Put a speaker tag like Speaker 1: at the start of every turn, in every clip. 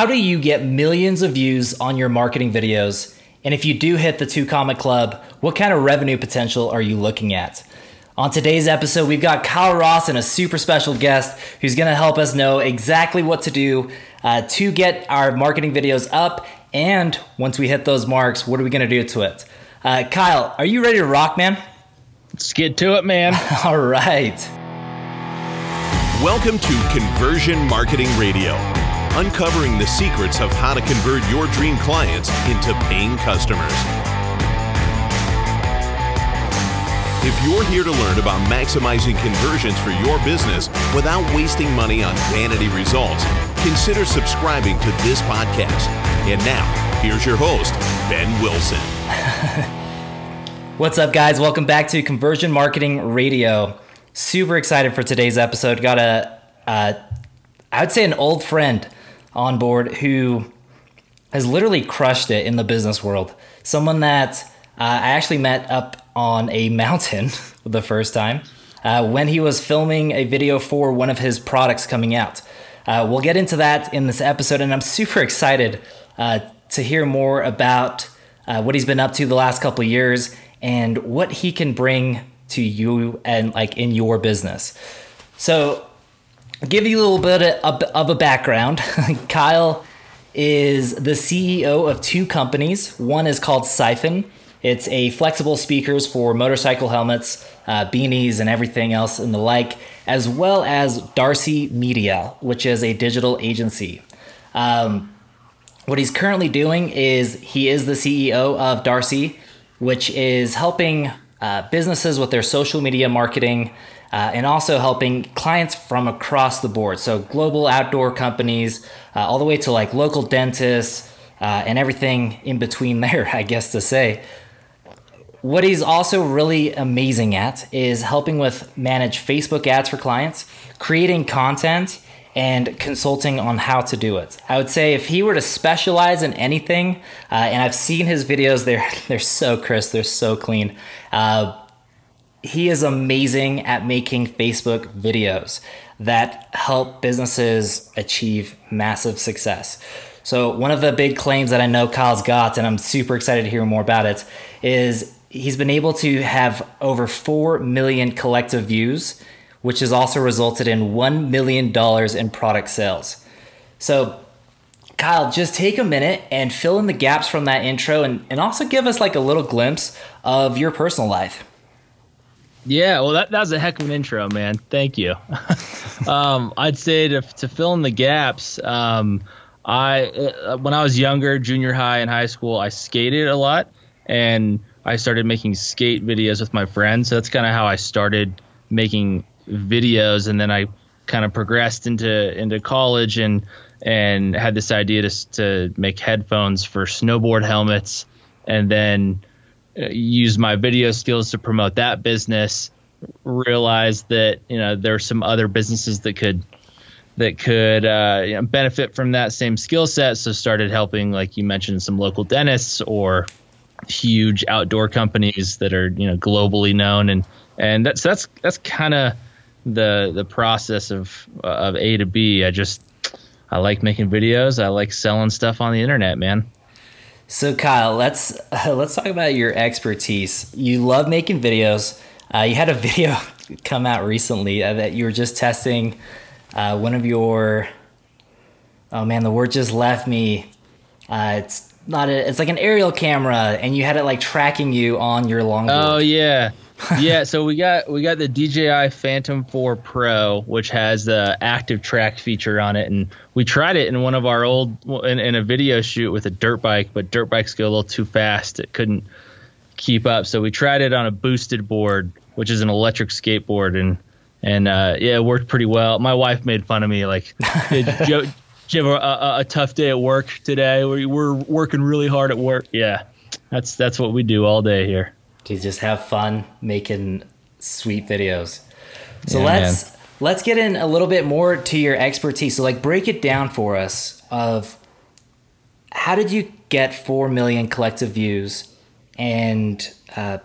Speaker 1: how do you get millions of views on your marketing videos? And if you do hit the two comma club, what kind of revenue potential are you looking at? On today's episode, we've got Kyle Ross and a super special guest who's going to help us know exactly what to do uh, to get our marketing videos up. And once we hit those marks, what are we going to do to it? Uh, Kyle, are you ready to rock, man?
Speaker 2: Let's get to it, man.
Speaker 1: All right.
Speaker 3: Welcome to Conversion Marketing Radio, uncovering the secrets of how to convert your dream clients into paying customers. If you're here to learn about maximizing conversions for your business without wasting money on vanity results, consider subscribing to this podcast. And now, here's your host, Ben Wilson.
Speaker 1: What's up, guys? Welcome back to Conversion Marketing Radio. Super excited for today's episode. Got a, uh, I would say, an old friend on board who has literally crushed it in the business world. Someone that uh, I actually met up on a mountain the first time uh, when he was filming a video for one of his products coming out. Uh, we'll get into that in this episode, and I'm super excited uh, to hear more about uh, what he's been up to the last couple of years and what he can bring to you and like in your business. So, give you a little bit of, a background. Kyle is the CEO of two companies. One is called Siphon. It's a flexible speakers for motorcycle helmets, uh, beanies, and everything else and the like, as well as Darcy Media, which is a digital agency. Um, what he's currently doing is he is the CEO of Darcy, which is helping uh, businesses with their social media marketing uh, and also helping clients from across the board. So, global outdoor companies, uh, all the way to like local dentists uh, and everything in between there, I guess to say. What he's also really amazing at is helping with manage Facebook ads for clients, creating content, and consulting on how to do it. I would say if he were to specialize in anything, uh, and I've seen his videos, they're they're so crisp, they're so clean. Uh, he is amazing at making Facebook videos that help businesses achieve massive success. So one of the big claims that I know Kyle's got, and I'm super excited to hear more about it, is he's been able to have over 4 million collective views, which has also resulted in $1 million in product sales. So Kyle, just take a minute and fill in the gaps from that intro and, and also give us like a little glimpse of your personal life.
Speaker 2: Yeah, well, that, that was a heck of an intro, man. Thank you. um, I'd say to, to fill in the gaps, um, I uh, when I was younger, junior high and high school, I skated a lot, and I started making skate videos with my friends. So that's kind of how I started making videos, and then I kind of progressed into into college and and had this idea to to make headphones for snowboard helmets, and then use my video skills to promote that business. Realized that you know there are some other businesses that could that could uh, you know, benefit from that same skill set. So started helping, like you mentioned, some local dentists or huge outdoor companies that are you know globally known, and and that's that's that's kind of the the process of of A to B. I just I like making videos. I like selling stuff on the internet, man.
Speaker 1: So Kyle, let's uh, let's talk about your expertise. You love making videos. Uh, you had a video come out recently uh, that you were just testing uh, one of your. Oh man, the word just left me. Uh, it's not a, It's like an aerial camera, and you had it like tracking you on your longboard.
Speaker 2: Oh yeah, yeah, so we got we got the DJI Phantom 4 Pro, which has the active track feature on it, and we tried it in one of our old in, in a video shoot with a dirt bike, but dirt bikes go a little too fast; it couldn't keep up. So we tried it on a boosted board, which is an electric skateboard, and and uh, yeah, it worked pretty well. My wife made fun of me, like, did you, did you have a, a, a, tough day at work today? We're, we're working really hard at work. Yeah, that's that's what we do all day here
Speaker 1: to just have fun making sweet videos. So yeah, let's man. let's get in a little bit more to your expertise. So like break it down for us of how did you get 4 million collective views and uh,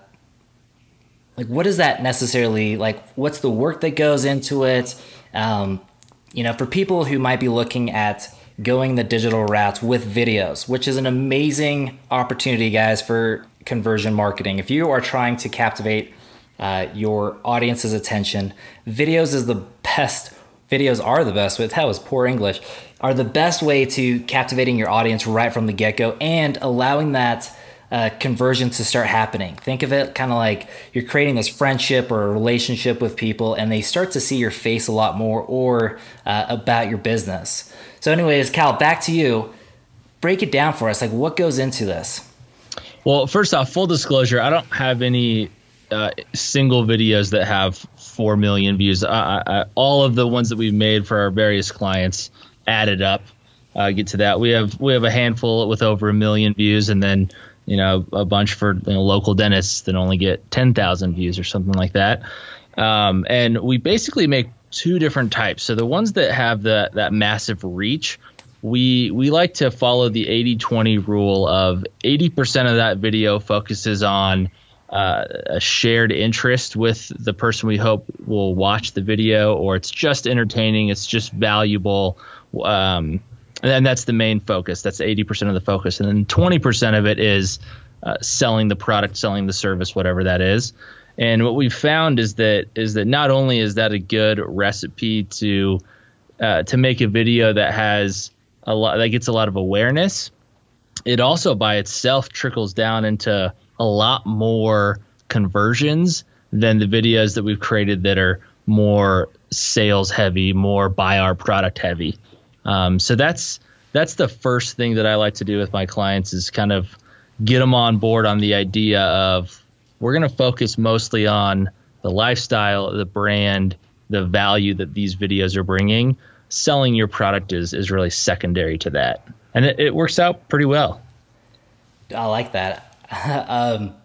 Speaker 1: like what is that necessarily like what's the work that goes into it um, you know for people who might be looking at going the digital routes with videos, which is an amazing opportunity, guys, for conversion marketing. If you are trying to captivate uh, your audience's attention, videos is the best. Videos are the best. With that was poor English. Are the best way to captivating your audience right from the get go and allowing that uh, conversion to start happening. Think of it kind of like you're creating this friendship or a relationship with people, and they start to see your face a lot more or uh, about your business. So, anyways, Cal, back to you. Break it down for us. Like, what goes into this?
Speaker 2: Well, first off, full disclosure, I don't have any uh, single videos that have four million views. I, I, all of the ones that we've made for our various clients added up. Uh, get to that. We have we have a handful with over a million views, and then you know a bunch for you know, local dentists that only get ten thousand views or something like that. Um, and we basically make two different types. So the ones that have that that massive reach, we we like to follow the 80-20 rule of 80% of that video focuses on uh, a shared interest with the person we hope will watch the video, or it's just entertaining, it's just valuable. Um, and that's the main focus. That's 80% of the focus. And then 20% of it is uh, selling the product, selling the service, whatever that is. And what we've found is that is that not only is that a good recipe to uh, to make a video that has a lot that gets a lot of awareness, it also by itself trickles down into a lot more conversions than the videos that we've created that are more sales heavy, more buy our product heavy. Um, so that's that's the first thing that I like to do with my clients is kind of get them on board on the idea of we're going to focus mostly on the lifestyle, the brand, the value that these videos are bringing. Selling your product is is really secondary to that, and it, it works out pretty well.
Speaker 1: I like that. um,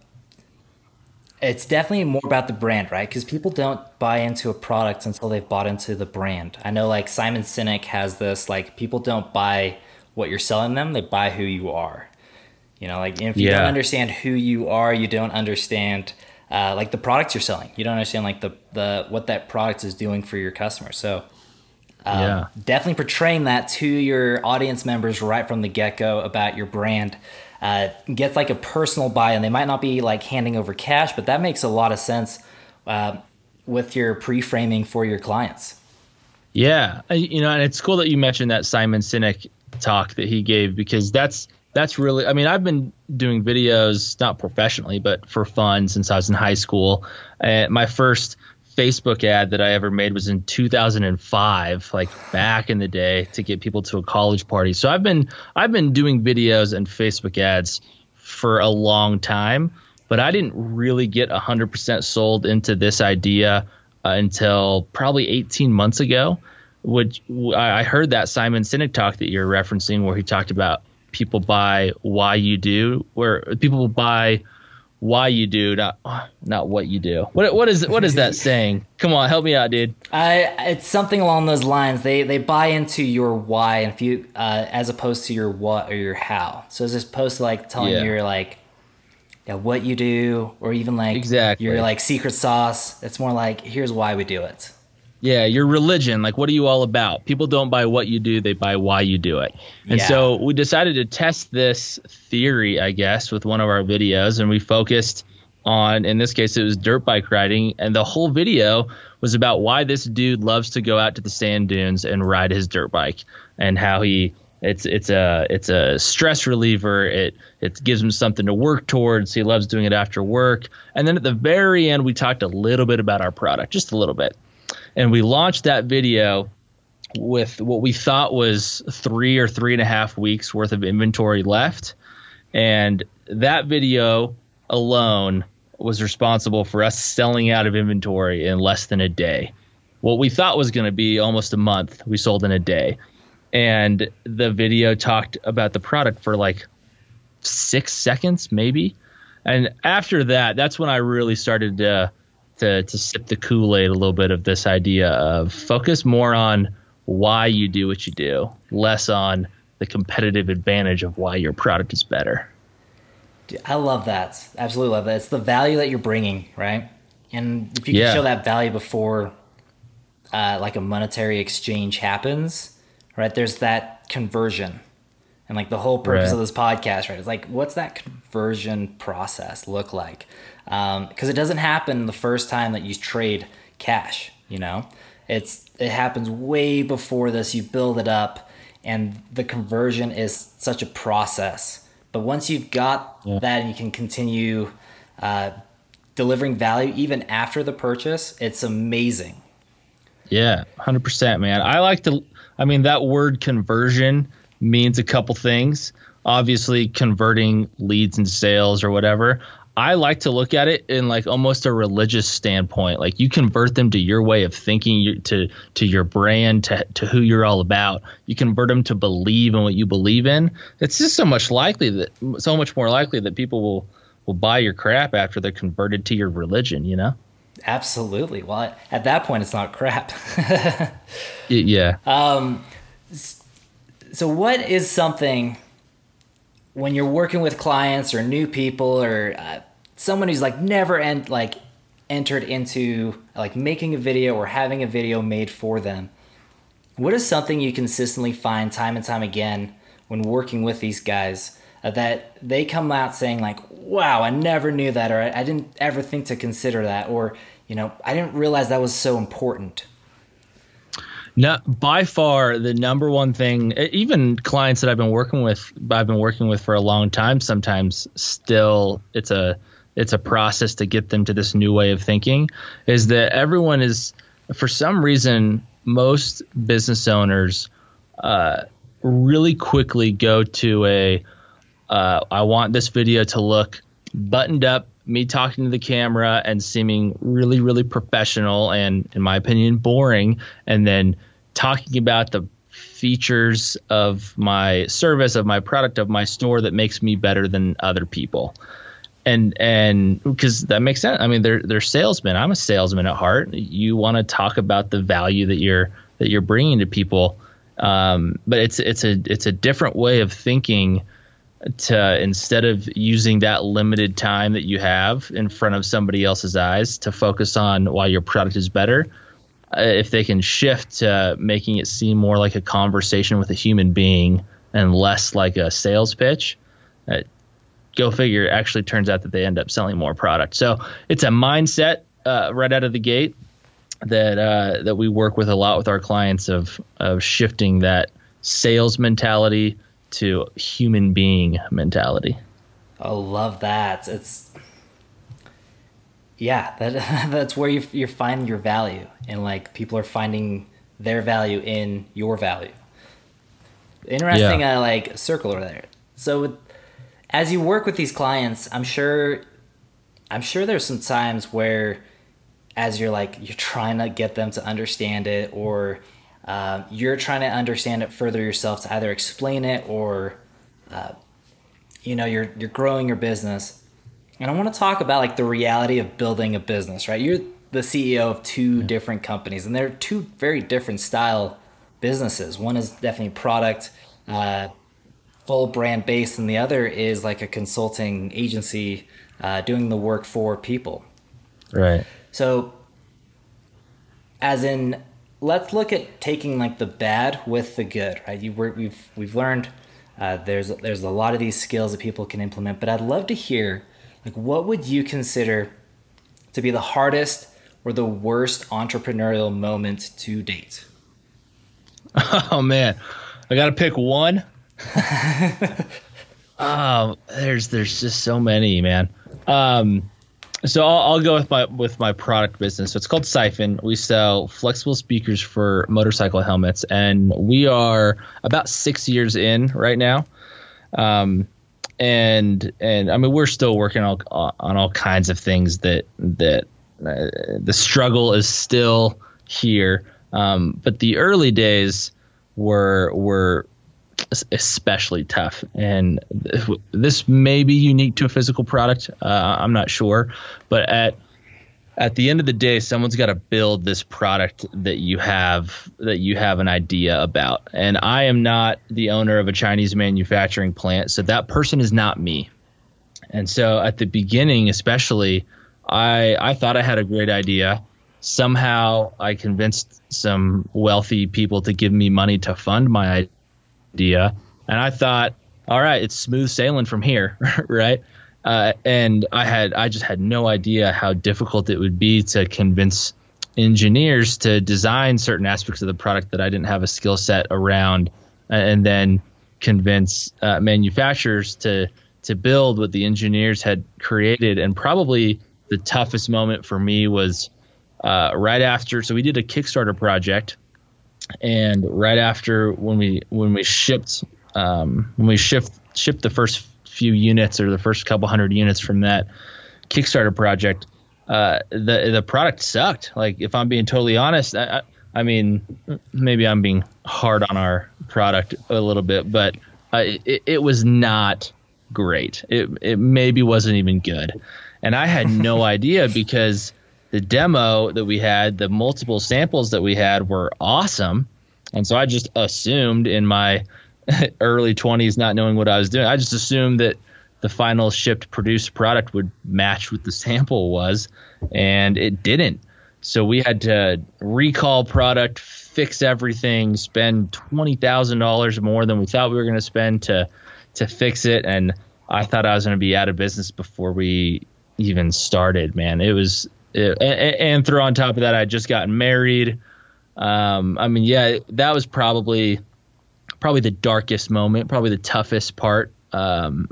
Speaker 1: it's definitely more about the brand, right? Because people don't buy into a product until they've bought into the brand. I know, like Simon Sinek has this, like people don't buy what you're selling them; they buy who you are. You know, like if you yeah. don't understand who you are, you don't understand uh, like the products you're selling. You don't understand like the the what that product is doing for your customers. So. Um, yeah. Definitely portraying that to your audience members right from the get go about your brand uh, gets like a personal buy-in. They might not be like handing over cash, but that makes a lot of sense uh, with your pre-framing for your clients.
Speaker 2: Yeah, uh, you know, and it's cool that you mentioned that Simon Sinek talk that he gave because that's that's really. I mean, I've been doing videos not professionally, but for fun since I was in high school. And my first Facebook ad that I ever made was in 2005, like back in the day, to get people to a college party. So I've been I've been doing videos and Facebook ads for a long time, but I didn't really get 100% sold into this idea uh, until probably 18 months ago. Which I heard that Simon Sinek talk that you're referencing, where he talked about people buy why you do, where people buy why you do, not not what you do. What what is what is that saying? Come on, help me out, dude.
Speaker 1: I it's something along those lines. They they buy into your why, and if you uh, as opposed to your what or your how. So as opposed to like telling yeah. you like yeah, what you do, or even like
Speaker 2: exactly
Speaker 1: your like secret sauce. It's more like here's why we do it.
Speaker 2: Yeah, your religion. Like, what are you all about? People don't buy what you do, they buy why you do it. And yeah. so we decided to test this theory, I guess, with one of our videos. And we focused on, in this case, it was dirt bike riding. And the whole video was about why this dude loves to go out to the sand dunes and ride his dirt bike and how he. It's it's a it's a stress reliever. It it gives him something to work towards. He loves doing it after work. And then at the very end, we talked a little bit about our product, just a little bit and we launched that video with what we thought was three or three and a half weeks worth of inventory left. And that video alone was responsible for us selling out of inventory in less than a day. What we thought was going to be almost a month, we sold in a day. And the video talked about the product for like six seconds, maybe. And after that, that's when I really started to to to sip the Kool Aid a little bit of this idea of focus more on why you do what you do, less on the competitive advantage of why your product is better.
Speaker 1: I love that. Absolutely love that. It's the value that you're bringing, right? And if you can yeah. show that value before, uh, like a monetary exchange happens, right? There's that conversion and like the whole purpose
Speaker 2: Right.
Speaker 1: of this podcast, right? It's like, what's that conversion process look like? Because it doesn't happen the first time that you trade cash. You know, it's it happens way before this. You build it up, and the conversion is such a process. But once you've got that, and you can continue uh, delivering value even after the purchase. It's amazing.
Speaker 2: Yeah, hundred percent, man. I like to. I mean, that word conversion means a couple things. Obviously, converting leads into sales or whatever. I like to look at it in like almost a religious standpoint. Like you convert them to your way of thinking, to to your brand, to to who you're all about. You convert them to believe in what you believe in. It's just so much likely that so much more likely that people will will buy your crap after they're converted to your religion. You know?
Speaker 1: Absolutely. Well, at that point, it's not crap.
Speaker 2: yeah. Um, yeah.
Speaker 1: So, what is something when you're working with clients or new people or uh, someone who's like never end like entered into like making a video or having a video made for them? What is something you consistently find time and time again when working with these guys uh, that they come out saying like, "Wow, I never knew that," or "I, I didn't ever think to consider that," or you know, "I didn't realize that was so important."
Speaker 2: No, by far the number one thing. Even clients that I've been working with, I've been working with for a long time. Sometimes still, it's a it's a process to get them to this new way of thinking. Is that everyone is for some reason most business owners uh, really quickly go to a uh, I want this video to look buttoned up, me talking to the camera and seeming really, really professional and, in my opinion, boring, and then talking about the features of my service, of my product, of my store that makes me better than other people. And and because that makes sense. I mean, they're they're salesmen. I'm a salesman at heart. You want to talk about the value that you're that you're bringing to people. Um, but it's it's a it's a different way of thinking to instead of using that limited time that you have in front of somebody else's eyes to focus on why your product is better uh, if they can shift to making it seem more like a conversation with a human being and less like a sales pitch uh, go figure it actually turns out that they end up selling more product. So it's a mindset uh, right out of the gate that uh, that we work with a lot with our clients of of shifting that sales mentality to human being mentality.
Speaker 1: I love that. It's yeah, that that's where you you're finding your value, and like people are finding their value in your value. Interesting,
Speaker 2: Yeah.
Speaker 1: uh, like circle over there. So, with, as you work with these clients, I'm sure, I'm sure there's some times where, as you're like you're trying to get them to understand it, or um, you're trying to understand it further yourself to either explain it or you know you're you're growing your business. And i want to talk about like the reality of building a business right? You're the ceo of two different companies and they're two very different style businesses. One is definitely product uh, full brand based and the other is like a consulting agency uh, doing the work for people.
Speaker 2: Right.
Speaker 1: so, as in, let's look at taking like the bad with the good, right? You we're, we've we've learned uh, there's there's a lot of these skills that people can implement, but I'd love to hear like what would you consider to be the hardest or the worst entrepreneurial moment to date?
Speaker 2: Oh man, I got to pick one. um, there's there's just so many, man. Um, so I'll, I'll go with my with my product business. So it's called Siphon. We sell flexible speakers for motorcycle helmets, and we are about six years in right now. Um, and and I mean we're still working on on all kinds of things that that uh, the struggle is still here. Um, but the early days were were especially tough, and th- this may be unique to a physical product. Uh, I'm not sure, but at at the end of the day, someone's got to build this product that you have that you have an idea about. And I am not the owner of a Chinese manufacturing plant, so that person is not me. And so at the beginning, especially, I I thought I had a great idea. Somehow I convinced some wealthy people to give me money to fund my idea, and I thought, all right, it's smooth sailing from here, right? Uh, and I had I just had no idea how difficult it would be to convince engineers to design certain aspects of the product that I didn't have a skill set around, and then convince uh, manufacturers to to build what the engineers had created. And probably the toughest moment for me was uh, right after. So we did a Kickstarter project, and right after when we when we shipped um, when we shipped shipped the first few units or the first couple hundred units from that Kickstarter project, uh, the the product sucked. Like if I'm being totally honest, I, I mean maybe I'm being hard on our product a little bit, but uh, it, it was not great. It it maybe wasn't even good, and I had no idea because the demo that we had, the multiple samples that we had were awesome, and so I just assumed in my early 20s, not knowing what I was doing, I just assumed that the final shipped produced product would match what the sample was, and it didn't. So we had to recall product, fix everything, spend twenty thousand dollars more than we thought we were going to spend to to fix it, and I thought I was going to be out of business before we even started. Man, it was, and, and throw on top of that, I just gotten married. Um, I mean, yeah, that was probably probably the darkest moment, probably the toughest part. Um,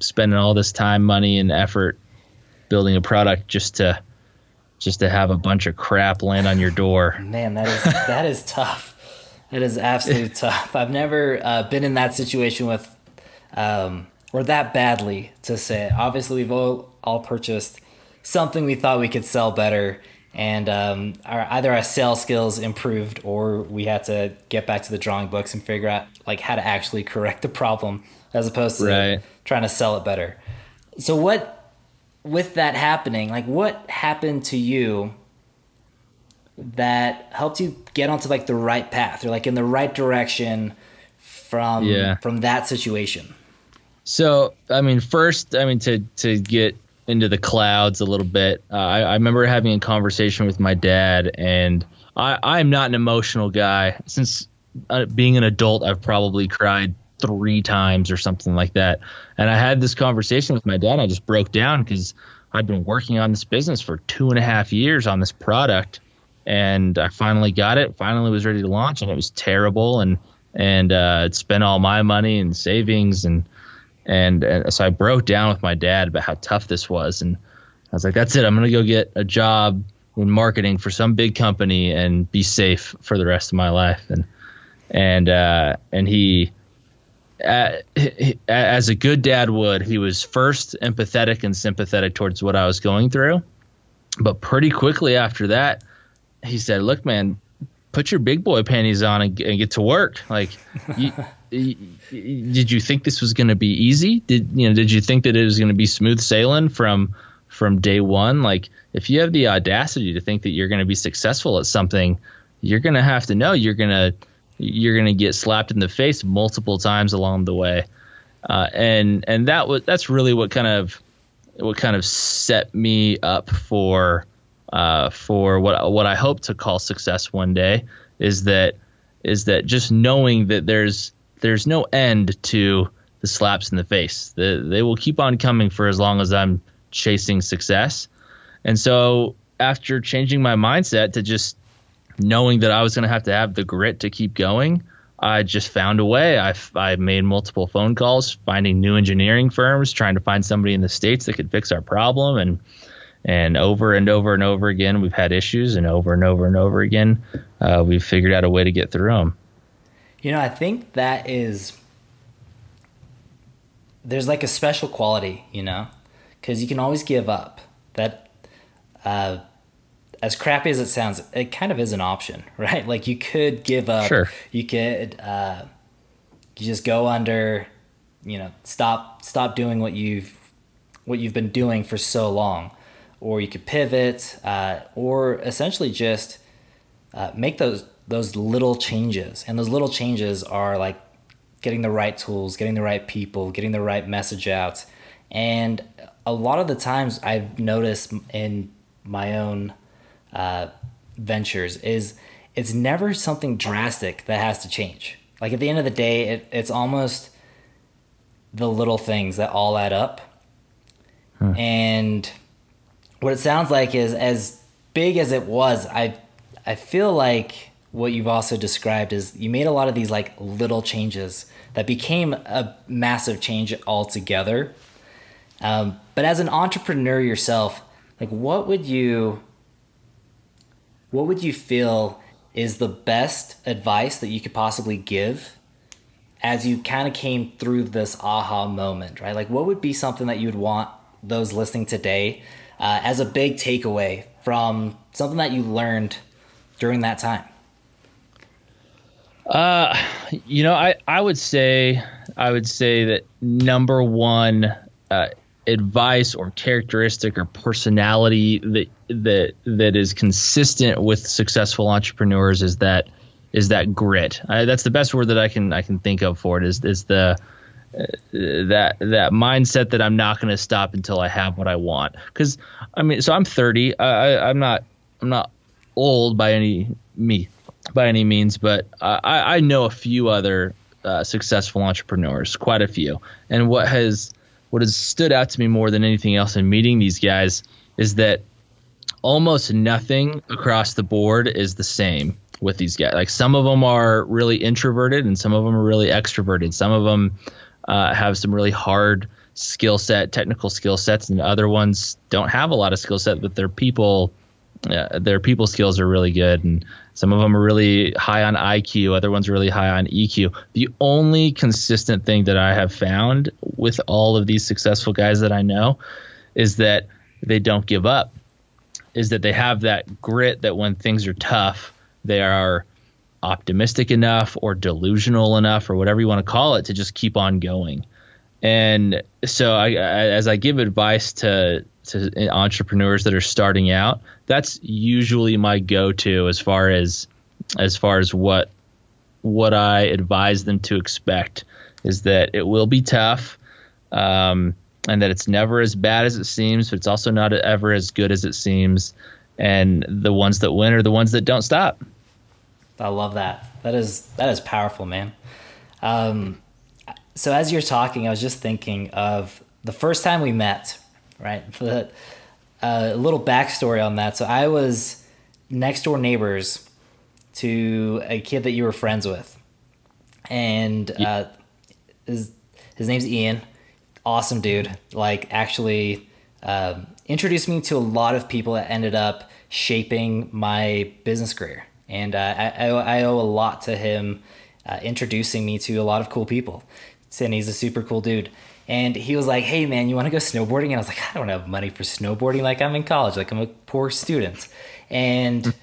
Speaker 2: spending all this time, money, and effort building a product just to just to have a bunch of crap land on your door.
Speaker 1: Man, that is that is tough. That is absolutely tough. I've never uh, been in that situation with, um, or that badly to say. Obviously, we've all all purchased something we thought we could sell better, and um, our, either our sales skills improved or we had to get back to the drawing books and figure out like how to actually correct the problem as opposed to
Speaker 2: Right.
Speaker 1: trying to sell it better. So what with that happening, like what happened to you that helped you get onto like the right path or like in the right direction from
Speaker 2: Yeah.
Speaker 1: from that situation?
Speaker 2: So, I mean, first, I mean, to to get into the clouds a little bit, uh, I, I remember having a conversation with my dad, and I I'm not an emotional guy. Since uh, being an adult, I've probably cried three times or something like that. And I had this conversation with my dad. And I just broke down because I'd been working on this business for two and a half years on this product, and I finally got it. Finally, was ready to launch, and it was terrible. And and uh, it spent all my money and savings and and, and so I broke down with my dad about how tough this was, and I was like, "That's it. I'm gonna go get a job in marketing for some big company and be safe for the rest of my life." And and uh, and he, uh, he, as a good dad would, he was first empathetic and sympathetic towards what I was going through, but pretty quickly after that, he said, "Look, man." Put your big boy panties on and, and get to work. Like, you, did you think this was going to be easy? Did you know? Did you think that it was going to be smooth sailing from from day one? Like, if you have the audacity to think that you're going to be successful at something, you're going to have to know you're going to you're going to get slapped in the face multiple times along the way. Uh, and and that was that's really what kind of what kind of set me up for uh, for what what I hope to call success one day is that is that just knowing that there's there's no end to the slaps in the face. The, they will keep on coming for as long as I'm chasing success. And so after changing my mindset to just knowing that I was going to have to have the grit to keep going, I just found a way. I, I made multiple phone calls, finding new engineering firms, trying to find somebody in the states that could fix our problem, and and over and over and over again, we've had issues, and over and over and over again, uh, we've figured out a way to get through them.
Speaker 1: You know, I think that is there's like a special quality, you know, because you can always give up. That, uh, as crappy as it sounds, it kind of is an option, right? Like you could give up.
Speaker 2: Sure.
Speaker 1: You could, uh, you just go under, you know, stop stop doing what you've what you've been doing for so long, or you could pivot, uh, or essentially just uh, make those those little changes and those little changes are like getting the right tools getting the right people getting the right message out and a lot of the times i've noticed in my own uh, ventures is it's never something drastic that has to change Like at the end of the day, it, it's almost the little things that all add up. Huh. And what it sounds like is as big as it was, I I feel like what you've also described is you made a lot of these like little changes that became a massive change altogether. Um, but as an entrepreneur yourself, like what would you what would you feel is the best advice that you could possibly give as you kind of came through this aha moment, right? Like, what would be something that you would want those listening today uh, as a big takeaway from something that you learned during that time?
Speaker 2: Uh, you know, I, I would say I would say that number one uh, advice or characteristic or personality that that that is consistent with successful entrepreneurs is that is that grit. I, that's the best word that I can I can think of for it is is the uh, that that mindset that I'm not going to stop until I have what I want. Because I mean, so I'm 30. I, I'm not I'm not old by any me by any means, but I, I know a few other uh, successful entrepreneurs, quite a few. And what has what has stood out to me more than anything else in meeting these guys is that almost nothing across the board is the same with these guys. Like some of them are really introverted and some of them are really extroverted. Some of them uh, have some really hard skill set, technical skill sets, and other ones don't have a lot of skill set, but their people, uh, their people skills are really good. And some of them are really high on IQ, other ones are really high on EQ. The only consistent thing that I have found with all of these successful guys that I know is that they don't give up. Is that they have that grit that when things are tough, they are optimistic enough or delusional enough or whatever you want to call it to just keep on going. And so I, I, as I give advice to to entrepreneurs that are starting out, that's usually my go-to as far as as far as what what I advise them to expect is that it will be tough, um, and that it's never as bad as it seems, but it's also not ever as good as it seems. And the ones that win are the ones that don't stop.
Speaker 1: I love that. That is that is powerful, man. Um, so as you're talking, I was just thinking of the first time we met, right? A uh, little backstory on that. So I was next door neighbors to a kid that you were friends with, and uh, his his name's Ian. Awesome dude. Like actually um, introduced me to a lot of people that ended up shaping my business career, and uh, I, I owe a lot to him uh, introducing me to a lot of cool people. And he's a super cool dude. And he was like, "Hey man, you want to go snowboarding?" And I was like, "I don't have money for snowboarding. Like I'm in college. Like I'm a poor student." And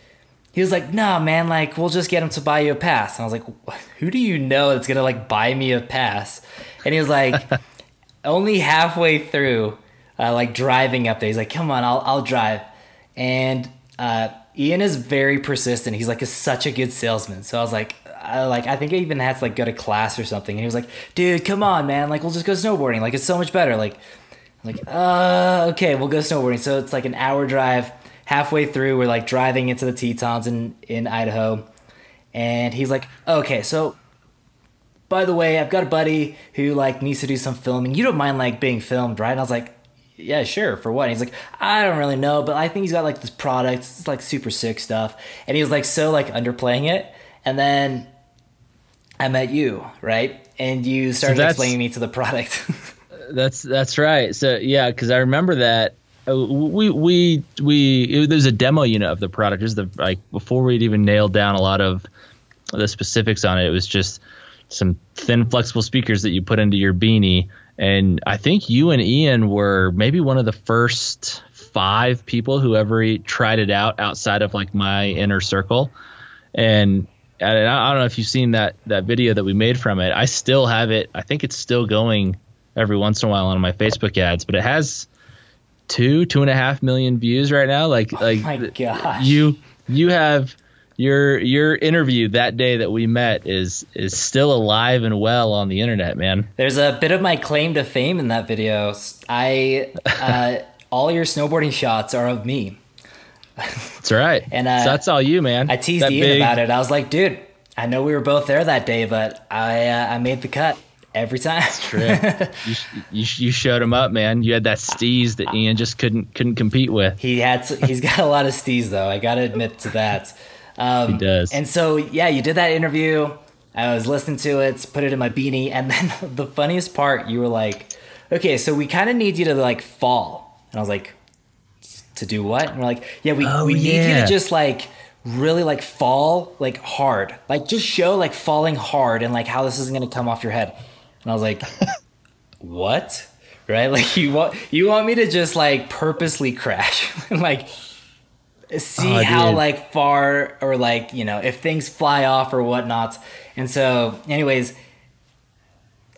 Speaker 1: he was like, "Nah, man. Like we'll just get him to buy you a pass." And I was like, "Who do you know that's gonna like buy me a pass?" And he was like, "Only halfway through, uh, like driving up there, he's like, "Come on, I'll I'll drive." And uh, Ian is very persistent. He's like a, such a good salesman. So I was like, I, like I think I even had to like go to class or something. And he was like, "Dude, come on, man! Like we'll just go snowboarding. Like it's so much better." Like, I'm like, uh, okay, we'll go snowboarding. So it's like an hour drive. Halfway through, we're like driving into the Tetons in in Idaho, and he's like, "Okay, so." By the way, I've got a buddy who like needs to do some filming. You don't mind like being filmed, right? And I was like, yeah, sure. For what? And he's like, I don't really know, but I think he's got like this product. It's like super sick stuff. And he was like so like underplaying it. And then I met you, right? And you started so explaining me to the product.
Speaker 2: that's that's right. So yeah, because I remember that uh, we we we there's a demo unit of the product. Just the like before we'd even nailed down a lot of the specifics on it. It was just some thin flexible speakers that you put into your beanie. And I think you and Ian were maybe one of the first five people who ever tried it out outside of like my inner circle. And I don't know if you've seen that that video that we made from it. I still have it. I think it's still going every once in a while on my Facebook ads, but it has two two and a half million views right now. Like
Speaker 1: oh
Speaker 2: like
Speaker 1: my gosh.
Speaker 2: you you have your your interview that day that we met is is still alive and well on the internet, man.
Speaker 1: There's a bit of my claim to fame in that video. I uh, all your snowboarding shots are of me.
Speaker 2: That's right. and uh, so that's all you, man.
Speaker 1: I teased that Ian big... about it. I was like, dude, I know we were both there that day, but I uh, I made the cut every time.
Speaker 2: True. you, you, you showed him up, man. You had that steez that Ian just couldn't couldn't compete with.
Speaker 1: he had he's got a lot of steez though. I got to admit to that. Um,
Speaker 2: He does.
Speaker 1: And so yeah, you did that interview. I was listening to it, put it in my beanie, and then the funniest part, you were like, "Okay, so we kind of need you to like fall," and I was like, "To do what?" And we're like, "Yeah, we
Speaker 2: Oh,
Speaker 1: we need you to just like." really like fall like hard like just show like falling hard and like how this isn't gonna come off your head and i was like what right like you want you want me to just like purposely crash and like see
Speaker 2: Oh,
Speaker 1: how
Speaker 2: dude.
Speaker 1: like far or like you know if things fly off or whatnot and so anyways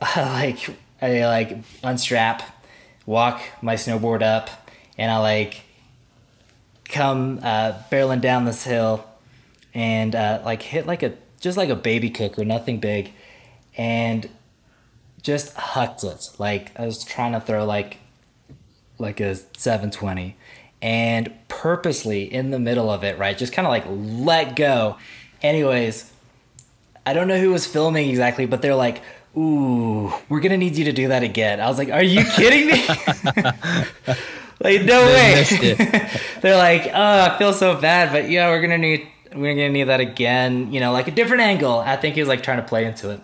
Speaker 1: like i like unstrap walk my snowboard up and i like come uh barreling down this hill and uh like hit like a just like a baby kicker nothing big and just hucked it. Like i was trying to throw like like a 720 and purposely in the middle of it right just kind of like let go. Anyways i don't know who was filming exactly but they're like ooh we're gonna need you to do that again. I was like are you kidding me like no
Speaker 2: they
Speaker 1: way. They're like oh i feel so bad but yeah we're gonna need we're gonna need that again you know like a different angle i think he was like trying to play into it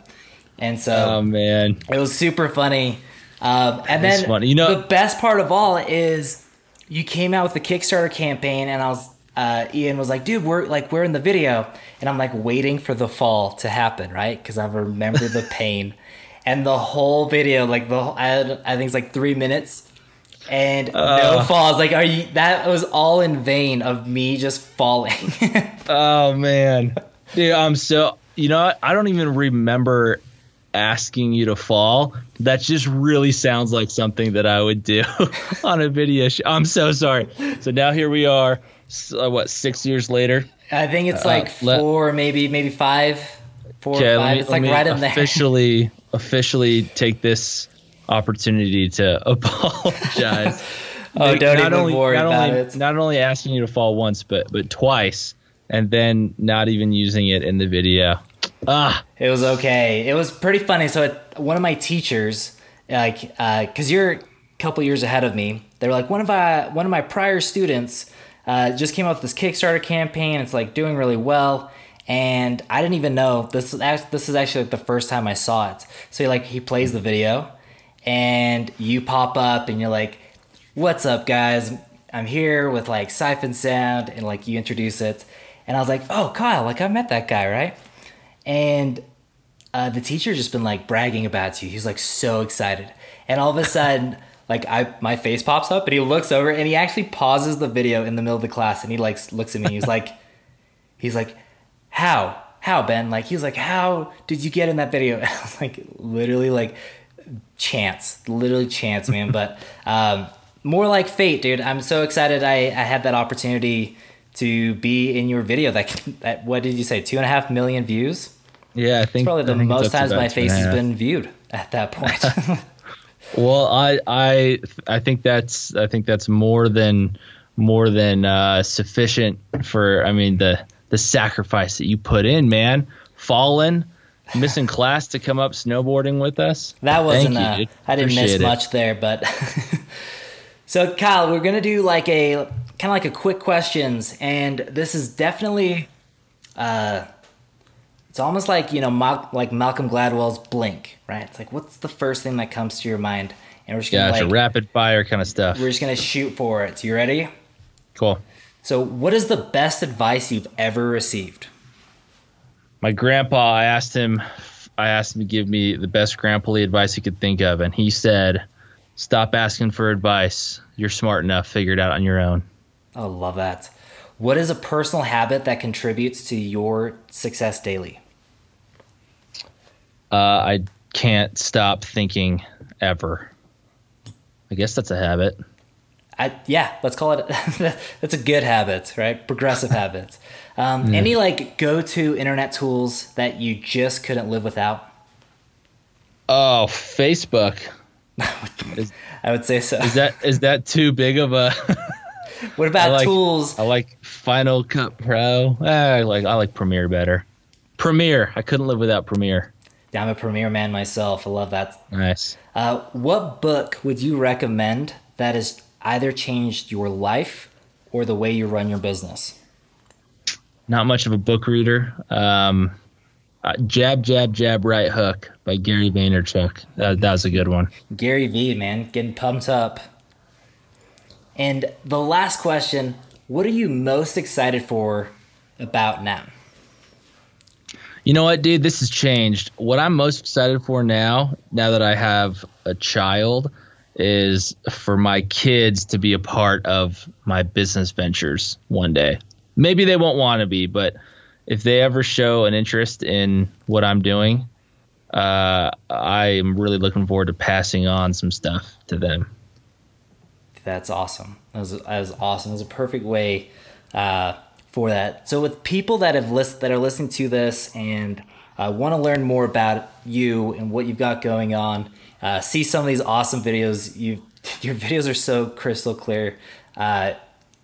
Speaker 1: and so
Speaker 2: Oh man.
Speaker 1: it was super funny. Um, and then
Speaker 2: funny. You know-
Speaker 1: the best part of all is you came out with the Kickstarter campaign, and I was uh, Ian was like, "Dude, we're like we're in the video," and I'm like waiting for the fall to happen, right? Because I remember the pain, and the whole video, like the whole, I, I think it's like three minutes. And no
Speaker 2: Uh.
Speaker 1: falls. Like, are you? That was all in vain of me just falling.
Speaker 2: Oh man, dude, I'm so you know? I don't even remember asking you to fall. That just really sounds like something that I would do on a video. Show. I'm so sorry. So now here we are. s- uh, what six years later?
Speaker 1: I think it's like
Speaker 2: Uh, let-
Speaker 1: four, maybe maybe five, four, or
Speaker 2: Okay,
Speaker 1: five.
Speaker 2: me,
Speaker 1: it's like right in there.
Speaker 2: officially officially take this opportunity to apologize.
Speaker 1: Oh, don't
Speaker 2: not
Speaker 1: even
Speaker 2: only,
Speaker 1: worry
Speaker 2: not
Speaker 1: about
Speaker 2: only,
Speaker 1: it.
Speaker 2: Not only asking you to fall once, but but twice, and then not even using it in the video. Ah,
Speaker 1: It was okay. It was pretty funny. So it, one of my teachers, like, because you're a couple years ahead of me, they were like one of my one of my prior students uh, just came out with this Kickstarter campaign. It's like doing really well, and I didn't even know this. Is this is actually like the first time I saw it. So like he plays the video, and you pop up, and you're like, "What's up, guys? I'm here with like Siphon Sound," and like you introduce it, and I was like, "Oh, Kyle, like I met that guy, right?" and uh, the teacher just been like bragging about you. He's like so excited, and all of a sudden, like I my face pops up, and he looks over, and he actually pauses the video in the middle of the class, and he like looks at me. He's like, he's like, how how Ben? Like he's like, how did you get in that video? And I was like, literally like chance, literally chance, man. but um, more like fate, dude. I'm so excited. I I had that opportunity to be in your video. That that what did you say? Two and a half million views.
Speaker 2: yeah, I think
Speaker 1: Probably the
Speaker 2: think
Speaker 1: most times my face has been viewed at that point.
Speaker 2: Well, I I I think that's I think that's more than more than uh, sufficient for. I mean the the sacrifice that you put in, man. Falling, missing class to come up snowboarding with us.
Speaker 1: that wasn't.
Speaker 2: Thank
Speaker 1: uh. I didn't miss
Speaker 2: it.
Speaker 1: much there, but. so Kyle, we're gonna do like a kind of like a quick questions, and this is definitely. Uh, it's almost like you know, Mal- like Malcolm Gladwell's Blink, right? It's like, what's the first thing that comes to your mind? And we're just gonna
Speaker 2: Gotcha,
Speaker 1: like,
Speaker 2: rapid fire kind of stuff.
Speaker 1: we're just gonna shoot for it. You ready?
Speaker 2: Cool.
Speaker 1: So, what is the best advice you've ever received?
Speaker 2: My grandpa, I asked him, I asked him to give me the best grandpa advice he could think of, and he said, "Stop asking for advice. You're smart enough. Figure it out on your own."
Speaker 1: I love that. What is a personal habit that contributes to your success daily?
Speaker 2: Uh, I can't stop thinking ever. I guess that's a habit.
Speaker 1: I, yeah, let's call it. that's a good habit, right? Progressive habits. Um, Any like go-to internet tools that you just couldn't live without?
Speaker 2: Oh, Facebook.
Speaker 1: I would say so.
Speaker 2: Is that is that too big of a?
Speaker 1: what about
Speaker 2: like-
Speaker 1: tools?
Speaker 2: I like Final Cut Pro. Eh, I like I like Premiere better. Premiere. I couldn't live without Premiere.
Speaker 1: Yeah, I'm a Premiere man myself. I love that.
Speaker 2: Nice.
Speaker 1: Uh, what book would you recommend that has either changed your life or the way you run your business?
Speaker 2: Not much of a book reader. Um, uh, jab, jab, jab, right hook by Gary Vaynerchuk. That, that was a good one.
Speaker 1: Gary V, man, getting pumped up. And the last question What are you most excited for about now?
Speaker 2: You know what, dude? This has changed. What I'm most excited for now, now that I have a child, is for my kids to be a part of my business ventures one day. Maybe they won't want to be, but if they ever show an interest in what I'm doing, uh, I am really looking forward to passing on some stuff to them.
Speaker 1: That's awesome. That was, that was awesome. It was a perfect way uh, for that. So, with people that have list that are listening to this and uh, want to learn more about you and what you've got going on, uh, see some of these awesome videos. You, your videos are so crystal clear. Uh,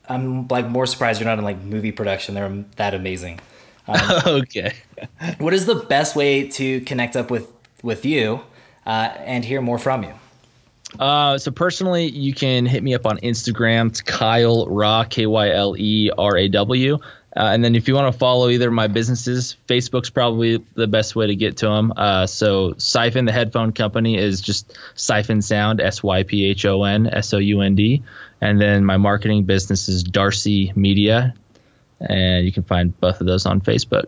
Speaker 1: I'm like more surprised you're not in like movie production. They're that amazing.
Speaker 2: Um, okay.
Speaker 1: what is the best way to connect up with with you uh, and hear more from you?
Speaker 2: Uh, so personally, you can hit me up on Instagram. It's Kyle Raw, K Y L E R A W. Uh, and then if you want to follow either of my businesses, Facebook's probably the best way to get to them. Uh, so Syphon, the headphone company, is just Syphon Sound, S Y P H O N S O U N D. And then my marketing business is Darci Media. And you can find both of those on Facebook.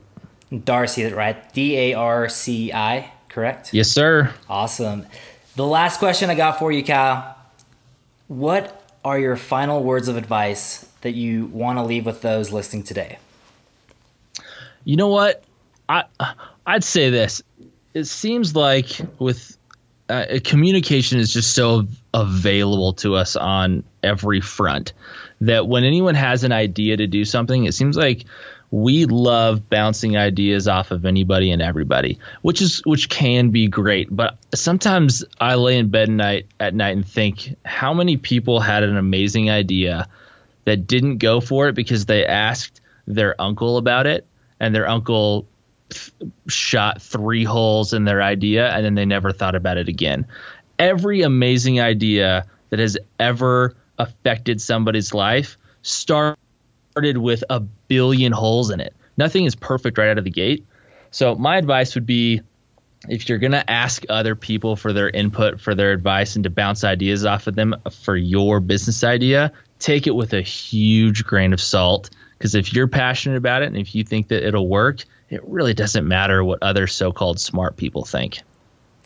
Speaker 1: Darcy, right? D A R C I, correct?
Speaker 2: Yes, sir.
Speaker 1: Awesome. The last question I got for you, Kyle. What are your final words of advice that you want to leave with those listening today?
Speaker 2: You know what? I I'd say this. It seems like with uh, communication is just so available to us on every front that when anyone has an idea to do something, it seems like we love bouncing ideas off of anybody and everybody, which is which can be great. But sometimes I lay in bed night at night and think how many people had an amazing idea that didn't go for it because they asked their uncle about it and their uncle th- shot three holes in their idea and then they never thought about it again. Every amazing idea that has ever affected somebody's life started with a billion holes in it. Nothing is perfect right out of the gate. So my advice would be if you're going to ask other people for their input, for their advice and to bounce ideas off of them for your business idea, take it with a huge grain of salt because if you're passionate about it and if you think that it'll work, it really doesn't matter what other so-called smart people think.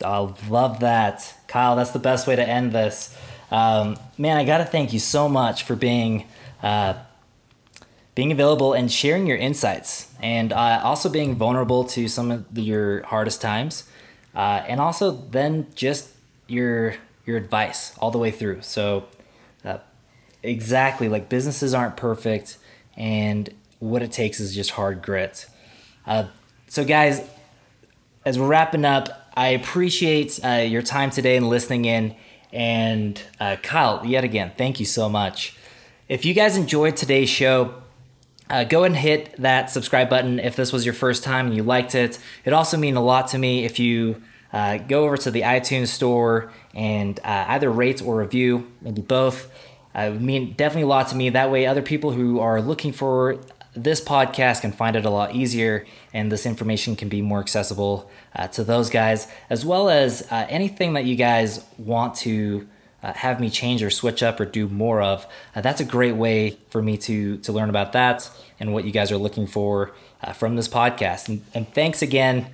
Speaker 1: I love that. Kyle, that's the best way to end this. Um, man, I got to thank you so much for being uh, being available and sharing your insights, and uh, also being vulnerable to some of the, your hardest times, uh, and also then just your your advice all the way through. So, uh, exactly like businesses aren't perfect, and what it takes is just hard grit. Uh, so, guys, as we're wrapping up, I appreciate uh, your time today and listening in. And uh, Kyle, yet again, thank you so much. If you guys enjoyed today's show, uh, go and hit that subscribe button if this was your first time and you liked it. It also means a lot to me if you uh, go over to the iTunes store and uh, either rate or review, maybe both. Uh, would mean definitely a lot to me. That way, other people who are looking for this podcast can find it a lot easier, and this information can be more accessible uh, to those guys, as well as uh, anything that you guys want to uh, have me change or switch up or do more of. Uh, that's a great way for me to to learn about that and what you guys are looking for uh, from this podcast. And, and, thanks again,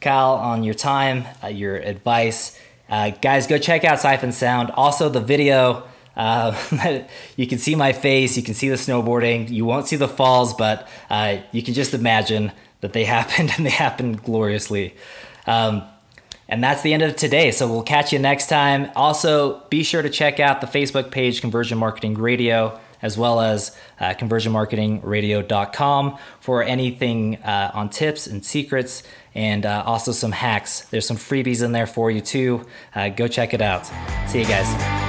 Speaker 1: Kyle, on your time, uh, your advice. guys, go check out Syphon Sound. Also, the video. Uh, you can see my face, you can see the snowboarding, you won't see the falls, but uh, you can just imagine that they happened and they happened gloriously. Um, and that's the end of today. So we'll catch you next time. Also, be sure to check out the Facebook page, Conversion Marketing Radio, as well as uh, conversionmarketingradio.com for anything uh, on tips and secrets and uh, also some hacks. There's some freebies in there for you too. Uh, go check it out. See you guys.